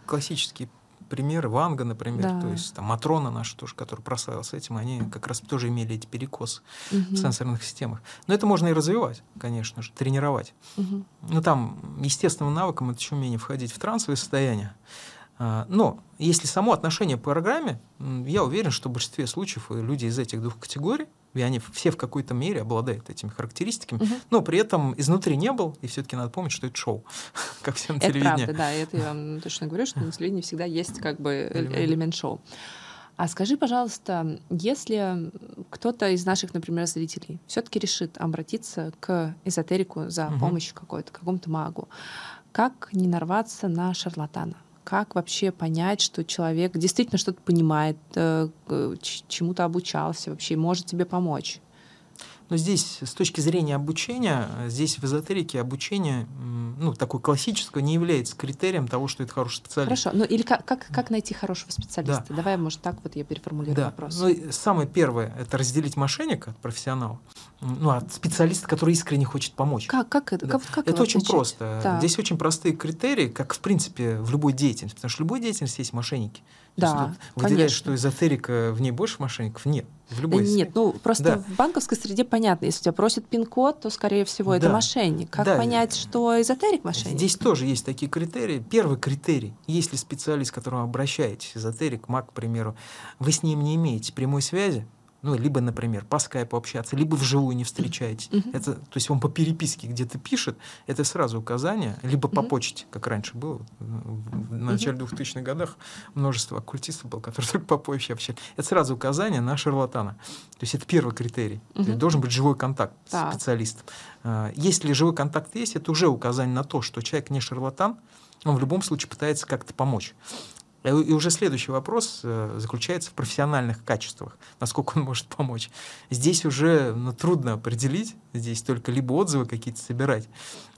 Классический пример Ванга, например, да. то есть там Матрона наша тоже, которая прославилась этим, они как раз тоже имели эти перекосы угу. в сенсорных системах. Но это можно и развивать, конечно же, тренировать. Угу. Ну там естественным навыком это еще умение входить в трансовое состояние. А, но если само отношение к программе, я уверен, что в большинстве случаев люди из этих двух категорий и они все в какой-то мере обладают этими характеристиками, угу. но при этом изнутри не был, и все-таки надо помнить, что это шоу, как всем телевидении. Это правда, да, это я вам точно говорю, что на телевидении всегда есть как бы элемент шоу. А скажи, пожалуйста, если кто-то из наших, например, зрителей все-таки решит обратиться к эзотерику за угу. помощью какой-то, какому-то магу, как не нарваться на шарлатана? Как вообще понять, что человек действительно что-то понимает, э, чему-то обучался вообще, может тебе помочь? Но здесь, с точки зрения обучения, здесь в эзотерике обучение, ну, такое классическое, не является критерием того, что это хороший специалист. Хорошо, ну или как, как, как найти хорошего специалиста? Да. Давай, может, так вот я переформулирую да. вопрос. Ну, самое первое — это разделить мошенника от профессионала, ну, от специалиста, который искренне хочет помочь. Как, как это? Да. Как, как это очень отличить? просто. Да. Здесь очень простые критерии, как, в принципе, в любой деятельности, потому что в любой деятельности есть мошенники. Да, выделяешь, что эзотерика в ней больше мошенников? Нет. В любой Нет, ну просто да. в банковской среде понятно, если тебя просят пин-код, то, скорее всего, да. это мошенник. Как да. понять, что эзотерик мошенник? Здесь тоже есть такие критерии. Первый критерий, если специалист, к которому обращаетесь, эзотерик, маг, к примеру, вы с ним не имеете прямой связи, ну, либо, например, по скайпу общаться, либо вживую не встречаетесь. Mm-hmm. Это, то есть он по переписке где-то пишет, это сразу указание, либо по mm-hmm. почте, как раньше было. В начале mm-hmm. 2000-х годах множество оккультистов было, которые только по почте общались. Это сразу указание на шарлатана. То есть это первый критерий. Mm-hmm. должен быть живой контакт с специалистом. А, если живой контакт есть, это уже указание на то, что человек не шарлатан, он в любом случае пытается как-то помочь. И уже следующий вопрос э, заключается в профессиональных качествах, насколько он может помочь. Здесь уже ну, трудно определить, здесь только либо отзывы какие-то собирать,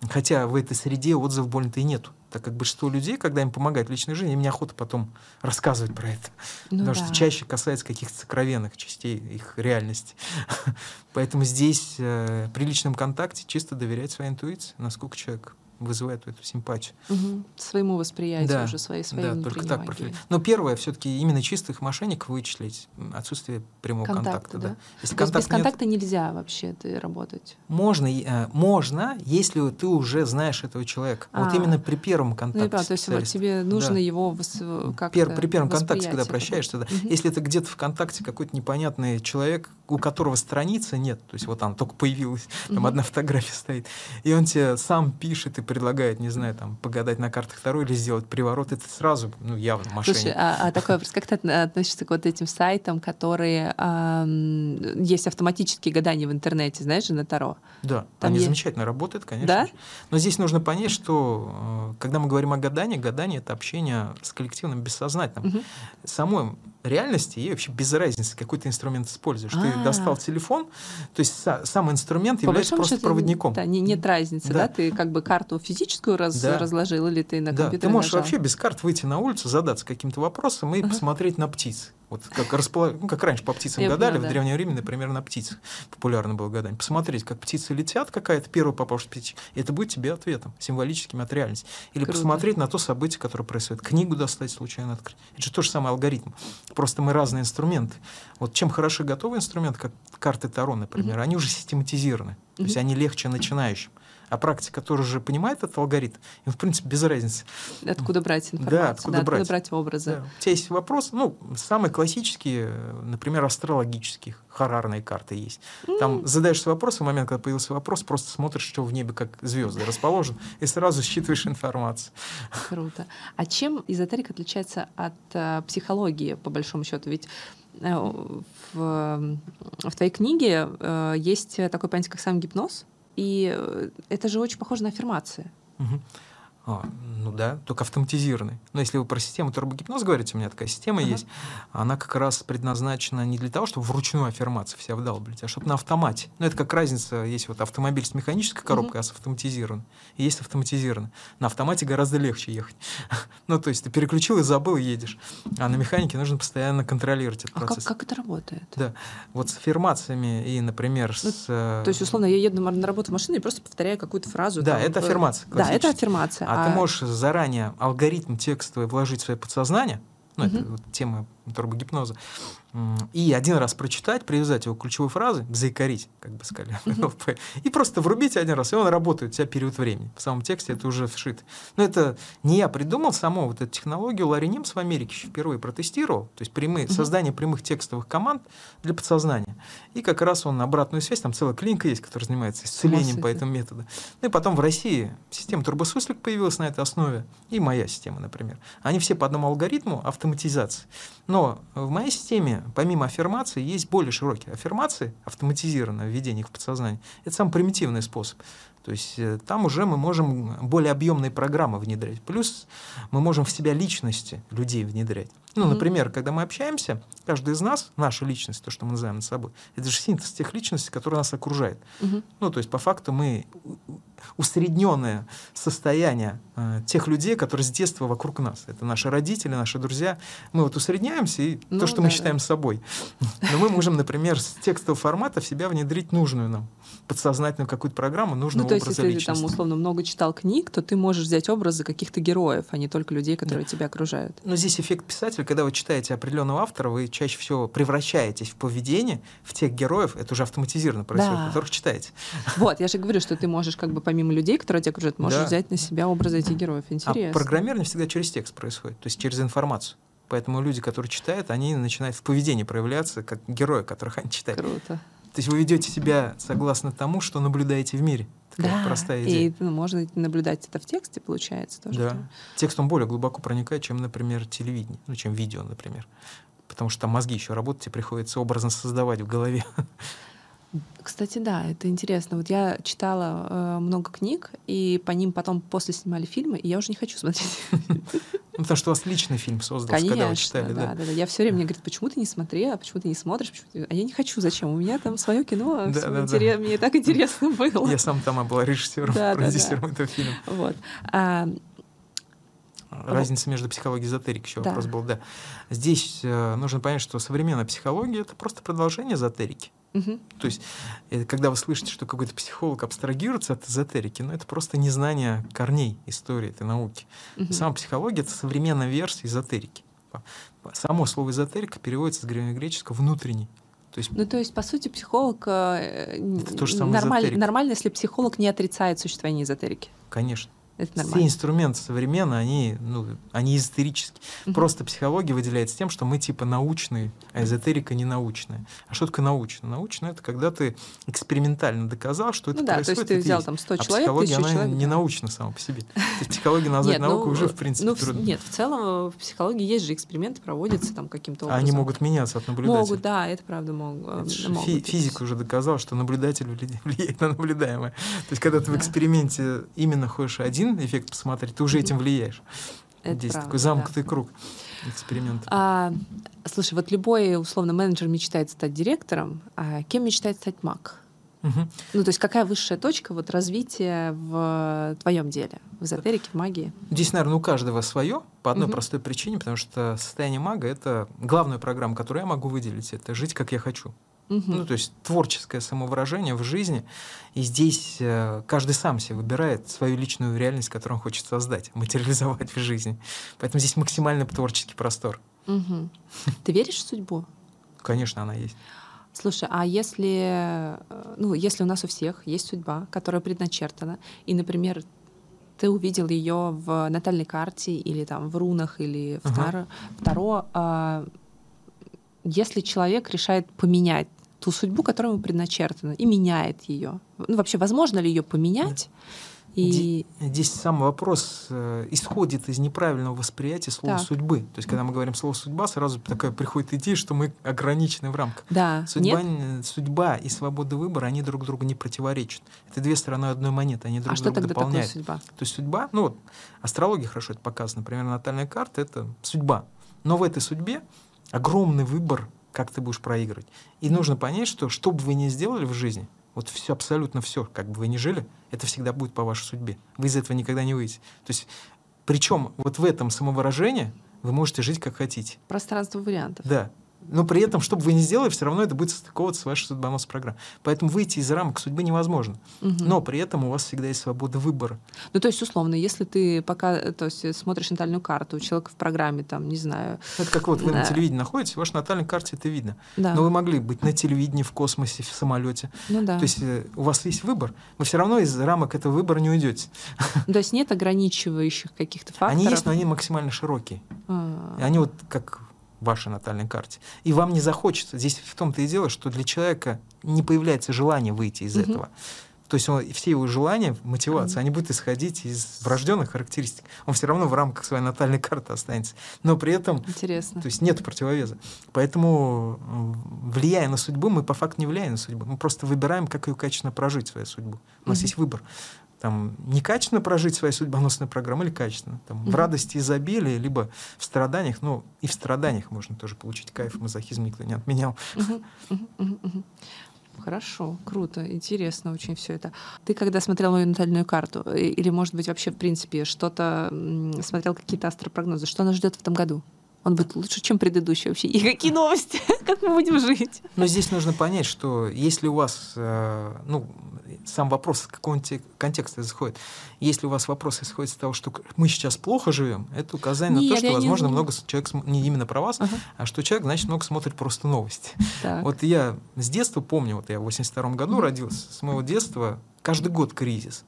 хотя в этой среде отзывов больно-то и нету, так как большинство людей, когда им помогает в личной жизни, им неохота потом рассказывать про это, ну потому да. что чаще касается каких-то сокровенных частей их реальности. Поэтому здесь э, при личном контакте чисто доверять своей интуиции, насколько человек вызывает эту симпатию. Угу. Своему восприятию да, уже, своей, своей Да, только так. Магии. Но первое, все-таки именно чистых мошенников вычислить, отсутствие прямого контакта. контакта да? Да. Если То контакт без контакта нет, нельзя вообще ты работать? Можно, э, можно, если ты уже знаешь этого человека. А, вот именно при первом контакте. Ну, да, то есть вот тебе нужно да. его как Пер, При первом контакте, когда прощаешься, да. Угу. Если это где-то в контакте какой-то непонятный человек, у которого страницы нет, то есть вот она только появилась, там угу. одна фотография стоит, и он тебе сам пишет и предлагает, не знаю, там, погадать на картах второй или сделать приворот, это сразу, ну, явно мошенник. Слушай, а, а такой вопрос, как ты относишься к вот этим сайтам, которые а, есть автоматические гадания в интернете, знаешь же, на Таро? Да, Там они есть... замечательно работают, конечно. Да? Но здесь нужно понять, что э, когда мы говорим о гадании, гадание — это общение с коллективным бессознательным. Угу. Самой реальности ей вообще без разницы, какой ты инструмент используешь. А-а-а. Ты а. достал телефон, то есть сам инструмент является просто проводником. Да, не, нет разницы, да? Ты как бы карту физическую раз, да. разложил или ты на да. компьютере Ты можешь нажал? вообще без карт выйти на улицу, задаться каким-то вопросом и uh-huh. посмотреть на птиц. Вот как, располаг... ну, как раньше по птицам Я гадали, поняла, в Древнем Риме, например, на птицах популярно было гадание. Посмотреть, как птицы летят, какая-то первая попавшая птичка, и это будет тебе ответом, символическим от реальности. Или Круто. посмотреть на то событие, которое происходит. Книгу достать случайно открыть. Это же тот же самый алгоритм. Просто мы разные инструменты. Вот чем хорошо готовый инструмент, как карты Таро, например, mm-hmm. они уже систематизированы. Mm-hmm. То есть они легче начинающим а практика тоже же понимает этот алгоритм, им, в принципе, без разницы. Откуда брать информацию, да, откуда, да, брать. откуда брать образы. Да. У тебя есть вопрос, ну, самые классические, например, астрологические, харарные карты есть. Там mm. задаешься вопрос, в момент, когда появился вопрос, просто смотришь, что в небе как звезды расположены, и сразу считываешь информацию. Круто. А чем эзотерика отличается от э, психологии, по большому счету? Ведь э, в, в твоей книге э, есть такой понятие, как сам гипноз. И э, это же очень похоже на аффирмации. Угу. А, ну да, только автоматизированный. Но если вы про систему турбогипноз говорите, у меня такая система uh-huh. есть, она как раз предназначена не для того, чтобы вручную аффирмации все вдалбливать, а чтобы на автомате. Ну это как разница, есть вот автомобиль с механической коробкой, uh-huh. а с автоматизированной. И есть автоматизированный. На автомате гораздо легче ехать. ну то есть ты переключил и забыл, и едешь. А на механике нужно постоянно контролировать этот а процесс. Как, как это работает? Да. Вот с аффирмациями и, например, ну, с... То есть, условно, я еду на работу в машине и просто повторяю какую-то фразу. Да, там, это аффирмация. Да, это аффирмация. А, а ты можешь заранее алгоритм текстовый вложить в свое подсознание, ну, угу. это вот тема турбогипноза, и один раз прочитать, привязать его к ключевой фразы, заикарить, как бы сказали, и просто врубить один раз, и он работает у тебя период времени. В самом тексте это уже вшито. Но это не я придумал саму вот эту технологию, Ларри Нимс в Америке еще впервые протестировал, то есть прямые, создание прямых текстовых команд для подсознания. И как раз он обратную связь, там целая клиника есть, которая занимается исцелением по этому методу. Ну и потом в России система турбосуслик появилась на этой основе, и моя система, например. Они все по одному алгоритму автоматизации. Но в моей системе, помимо аффирмации, есть более широкие аффирмации, автоматизированное введение их в подсознание. Это самый примитивный способ. То есть э, там уже мы можем более объемные программы внедрять. Плюс мы можем в себя личности людей внедрять. Ну, например, когда мы общаемся, каждый из нас, наша личность, то, что мы называем над собой, это же синтез тех личностей, которые нас окружают. Ну, то есть, по факту, мы усредненное состояние э, тех людей, которые с детства вокруг нас. Это наши родители, наши друзья. Мы вот усредняемся, и ну, то, что да, мы считаем да. собой. Но мы можем, например, с текстового формата в себя внедрить нужную нам подсознательную какую-то программу, нужного ну, то есть, если личности. ты там условно много читал книг, то ты можешь взять образы каких-то героев, а не только людей, которые да. тебя окружают. Но здесь эффект писателя, когда вы читаете определенного автора, вы чаще всего превращаетесь в поведение в тех героев, это уже автоматизированно происходит, да. которых читаете. Вот, я же говорю, что ты можешь как бы помимо людей, которые тебя окружают, можешь да. взять на себя образы этих героев. А Интересно. А программирование всегда через текст происходит, то есть через информацию. Поэтому люди, которые читают, они начинают в поведении проявляться как герои, которых они читают. Круто. То есть вы ведете себя согласно тому, что наблюдаете в мире. Такая да, простая идея. И ну, можно наблюдать это в тексте, получается тоже. Да. Текст он более глубоко проникает, чем, например, телевидение, ну, чем видео, например. Потому что там мозги еще работать, и приходится образно создавать в голове. Кстати, да, это интересно. Вот я читала э, много книг, и по ним потом после снимали фильмы, и я уже не хочу смотреть. Ну, потому что у вас личный фильм создался, Конечно, когда вы читали, да. Да, да, да. Я все время мне говорят, почему ты не смотрел, а почему ты не смотришь? Почему А я не хочу, зачем? У меня там свое кино, да, да, интерес... да. мне так интересно было. Я сам там был режиссером, да, продюсером да, да. этого фильма. Вот. А, Разница между психологией и эзотерикой еще да. вопрос был, да. Здесь э, нужно понять, что современная психология это просто продолжение эзотерики. Угу. То есть, э, когда вы слышите, что какой-то психолог абстрагируется от эзотерики, ну, это просто незнание корней истории этой науки. Угу. Сама психология — это современная версия эзотерики. Само слово эзотерика переводится с древнегреческого «внутренний». То есть, ну, то есть, по сути, психолог э, это то же самое нормаль, нормально, если психолог не отрицает существование эзотерики. Конечно. Это нормально. Все инструменты современные, они, ну, они эзотерические. Угу. Просто психология выделяется тем, что мы типа научные, а эзотерика не научная. А что такое научно? Научно — это когда ты экспериментально доказал, что это ну, да, происходит. То есть ты взял там 100 а человек, психология, она человек, не да. научна сама по себе. То есть психология назвать наукой ну, уже, в принципе, ну, трудно. Нет, в целом в психологии есть же эксперименты, проводятся там каким-то образом. Они могут меняться от наблюдателя. Могут, да, это правда могут. Это могут физика уже доказала, что наблюдатель влияет на наблюдаемое. То есть когда ты в эксперименте именно хочешь один эффект посмотреть, ты уже этим влияешь. Это Здесь правда, такой замкнутый да. круг эксперимент. А, слушай, вот любой условно менеджер мечтает стать директором, а кем мечтает стать маг? Угу. Ну, то есть какая высшая точка вот развития в твоем деле, в эзотерике, в магии? Здесь, наверное, у каждого свое, по одной угу. простой причине, потому что состояние мага — это главная программа, которую я могу выделить, это жить, как я хочу. Угу. Ну, то есть творческое самовыражение в жизни. И здесь э, каждый сам себе выбирает свою личную реальность, которую он хочет создать, материализовать в жизни. Поэтому здесь максимально творческий простор. Угу. Ты веришь в судьбу? Конечно, она есть. Слушай, а если, э, ну, если у нас у всех есть судьба, которая предначертана, и, например, ты увидел ее в натальной карте или там в рунах или в таро, в таро а, если человек решает поменять ту судьбу, которая ему предначертана, и меняет ее. Ну, вообще, возможно ли ее поменять? И... Здесь сам вопрос э, исходит из неправильного восприятия слова так. судьбы. То есть, когда мы говорим слово судьба, сразу такая приходит идея, что мы ограничены в рамках. Да. Судьба, Нет? судьба и свобода выбора, они друг другу не противоречат. Это две стороны одной монеты, они друг а друга что тогда дополняют. Такое судьба? То есть судьба, ну вот, астрология хорошо это показано. Например, натальная карта — это судьба. Но в этой судьбе огромный выбор как ты будешь проигрывать. И нужно понять, что что бы вы ни сделали в жизни, вот все, абсолютно все, как бы вы ни жили, это всегда будет по вашей судьбе. Вы из этого никогда не выйдете. То есть, причем вот в этом самовыражении вы можете жить как хотите. Пространство вариантов. Да но при этом, что бы вы ни сделали, все равно это будет состыковываться с вашей судьбоносной программой. Поэтому выйти из рамок судьбы невозможно. Угу. Но при этом у вас всегда есть свобода выбора. Ну, то есть, условно, если ты пока то есть, смотришь натальную карту, у человека в программе, там, не знаю... Это как вот вы да. на телевидении находитесь, в вашей натальной карте это видно. Да. Но вы могли быть на телевидении, в космосе, в самолете. Ну, да. То есть э, у вас есть выбор, вы все равно из рамок этого выбора не уйдете. То есть нет ограничивающих каких-то факторов? Они есть, но они максимально широкие. А-а-а. Они вот как вашей натальной карте. И вам не захочется. Здесь в том-то и дело, что для человека не появляется желание выйти из угу. этого. То есть он, все его желания, мотивация, mm-hmm. они будут исходить из врожденных характеристик. Он все равно в рамках своей натальной карты останется. Но при этом... Интересно. То есть нет противовеса. Поэтому, влияя на судьбу, мы по факту не влияем на судьбу. Мы просто выбираем, как ее качественно прожить, свою судьбу. У нас mm-hmm. есть выбор там, некачественно прожить свою судьбоносную программу или качественно. Там, mm-hmm. В радости изобилия, либо в страданиях. Ну, и в страданиях можно тоже получить кайф. Мазохизм никто не отменял. Mm-hmm. Mm-hmm. Хорошо, круто, интересно очень все это. Ты когда смотрел мою натальную карту, или, может быть, вообще, в принципе, что-то смотрел какие-то астропрогнозы, что нас ждет в этом году? Он будет лучше, чем предыдущий вообще. И какие новости? как мы будем жить? Но здесь нужно понять, что если у вас, э, ну, сам вопрос с какого контекста исходит. Если у вас вопрос исходит из того, что мы сейчас плохо живем, это указание Нет, на то, что, возможно, не... много человек, не именно про вас, ага. а что человек, значит, много смотрит просто новости. Так. Вот я с детства помню, вот я в 82 году mm. родился, с моего детства каждый год кризис.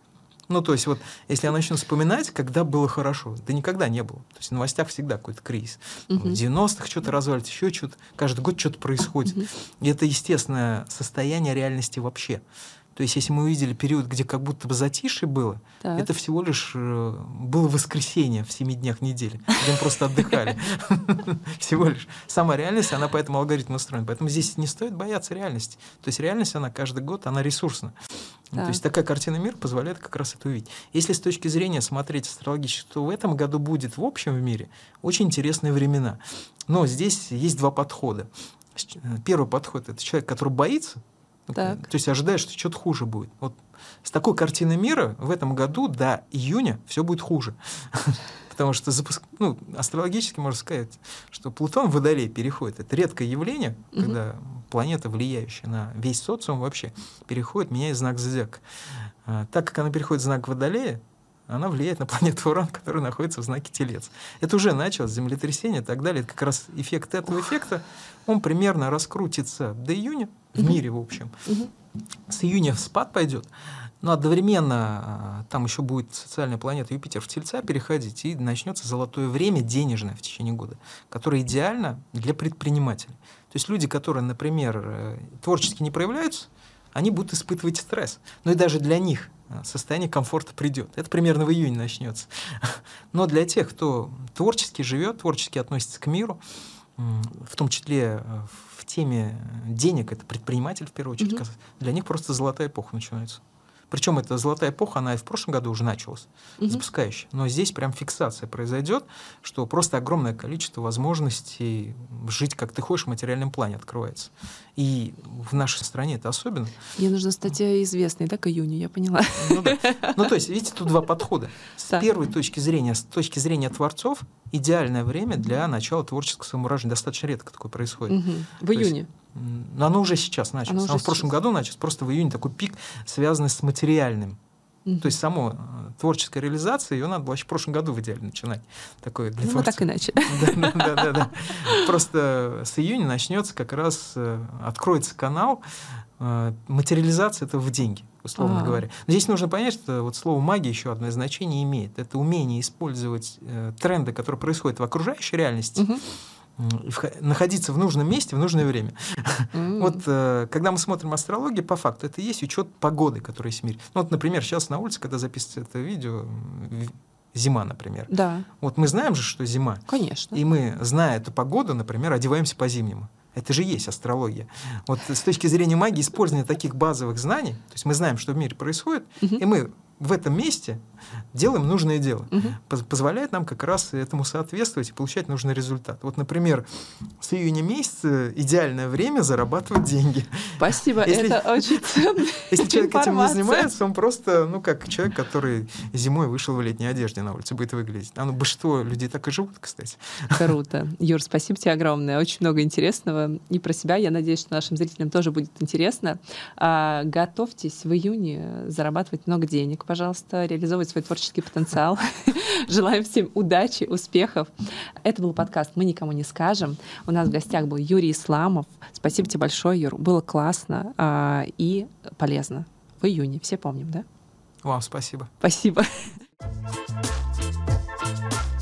Ну, то есть вот, если я начну вспоминать, когда было хорошо, да никогда не было. То есть в новостях всегда какой-то кризис. Uh-huh. В 90-х что-то развалится, еще что-то. Каждый год что-то происходит. Uh-huh. И это естественное состояние реальности вообще. То есть, если мы увидели период, где как будто бы затишье было, так. это всего лишь э, было воскресенье в семи днях недели, где мы просто отдыхали. Всего лишь. Сама реальность, она по этому алгоритму устроена. Поэтому здесь не стоит бояться реальности. То есть реальность, она каждый год, она ресурсна. То есть такая картина мира позволяет как раз это увидеть. Если с точки зрения смотреть астрологически, то в этом году будет в общем в мире очень интересные времена. Но здесь есть два подхода. Первый подход – это человек, который боится, так. То есть ожидает, что что-то хуже будет. Вот с такой картины мира в этом году до июня все будет хуже. Потому что запуск... ну, астрологически можно сказать, что Плутон в Водолей переходит. Это редкое явление, угу. когда планета, влияющая на весь социум вообще, переходит, меняет знак зодиака. А, так как она переходит в знак Водолея, она влияет на планету Уран, которая находится в знаке Телец. Это уже началось, землетрясение и так далее. Это как раз эффект этого эффекта. Он примерно раскрутится до июня, в мире в общем. С июня в спад пойдет. Но одновременно а, там еще будет социальная планета Юпитер в Тельца переходить, и начнется золотое время денежное в течение года, которое идеально для предпринимателей. То есть люди, которые, например, э, творчески не проявляются, они будут испытывать стресс. Но и даже для них э, состояние комфорта придет. Это примерно в июне начнется. Но для тех, кто творчески живет, творчески относится к миру, в том числе э, в теме денег, это предприниматель в первую очередь, угу. для них просто золотая эпоха начинается. Причем эта золотая эпоха, она и в прошлом году уже началась, угу. запускающая. Но здесь прям фиксация произойдет, что просто огромное количество возможностей жить как ты хочешь в материальном плане открывается. И в нашей стране это особенно. Мне нужно стать известной, да, к июню, я поняла. Ну, да. ну то есть, видите, тут два подхода. С так. первой точки зрения, с точки зрения творцов, идеальное время для начала творческого самоуражения. Достаточно редко такое происходит. Угу. В июне? Есть, оно уже сейчас началось. Оно, оно в прошлом сейчас. году началось. Просто в июне такой пик, связанный с материальным. Mm-hmm. То есть само э, творческая реализация, ее надо было еще в прошлом году в идеале начинать. Такое для ну, так иначе. Да, да, да, да. Просто с июня начнется как раз, э, откроется канал э, материализации этого в деньги, условно А-а-а. говоря. Но здесь нужно понять, что вот слово магия еще одно значение имеет. Это умение использовать тренды, которые происходят в окружающей реальности, угу находиться в нужном месте в нужное время. Mm. вот э, когда мы смотрим астрологию, по факту это и есть учет погоды, которая есть в мире. Ну, вот, например, сейчас на улице, когда записывается это видео, зима, например. Да. Вот мы знаем же, что зима. Конечно. И мы, зная эту погоду, например, одеваемся по-зимнему. Это же есть астрология. Вот с точки зрения магии, использование таких базовых знаний, то есть мы знаем, что в мире происходит, угу. и мы в этом месте делаем нужное дело. Угу. Позволяет нам как раз этому соответствовать и получать нужный результат. Вот, например, с июня месяца идеальное время зарабатывать деньги. Спасибо, если, это очень ценно. Если человек этим не занимается, он просто, ну, как человек, который зимой вышел в летней одежде на улице, будет выглядеть. А ну, бы что, люди так и живут, кстати. Круто. Юр, спасибо тебе огромное. Очень много интересного. И про себя, я надеюсь, что нашим зрителям тоже будет интересно. А, готовьтесь в июне зарабатывать много денег пожалуйста, реализовывать свой творческий потенциал. Желаем всем удачи, успехов. Это был подкаст «Мы никому не скажем». У нас в гостях был Юрий Исламов. Спасибо тебе большое, Юр. Было классно а, и полезно. В июне. Все помним, да? Вам спасибо. Спасибо.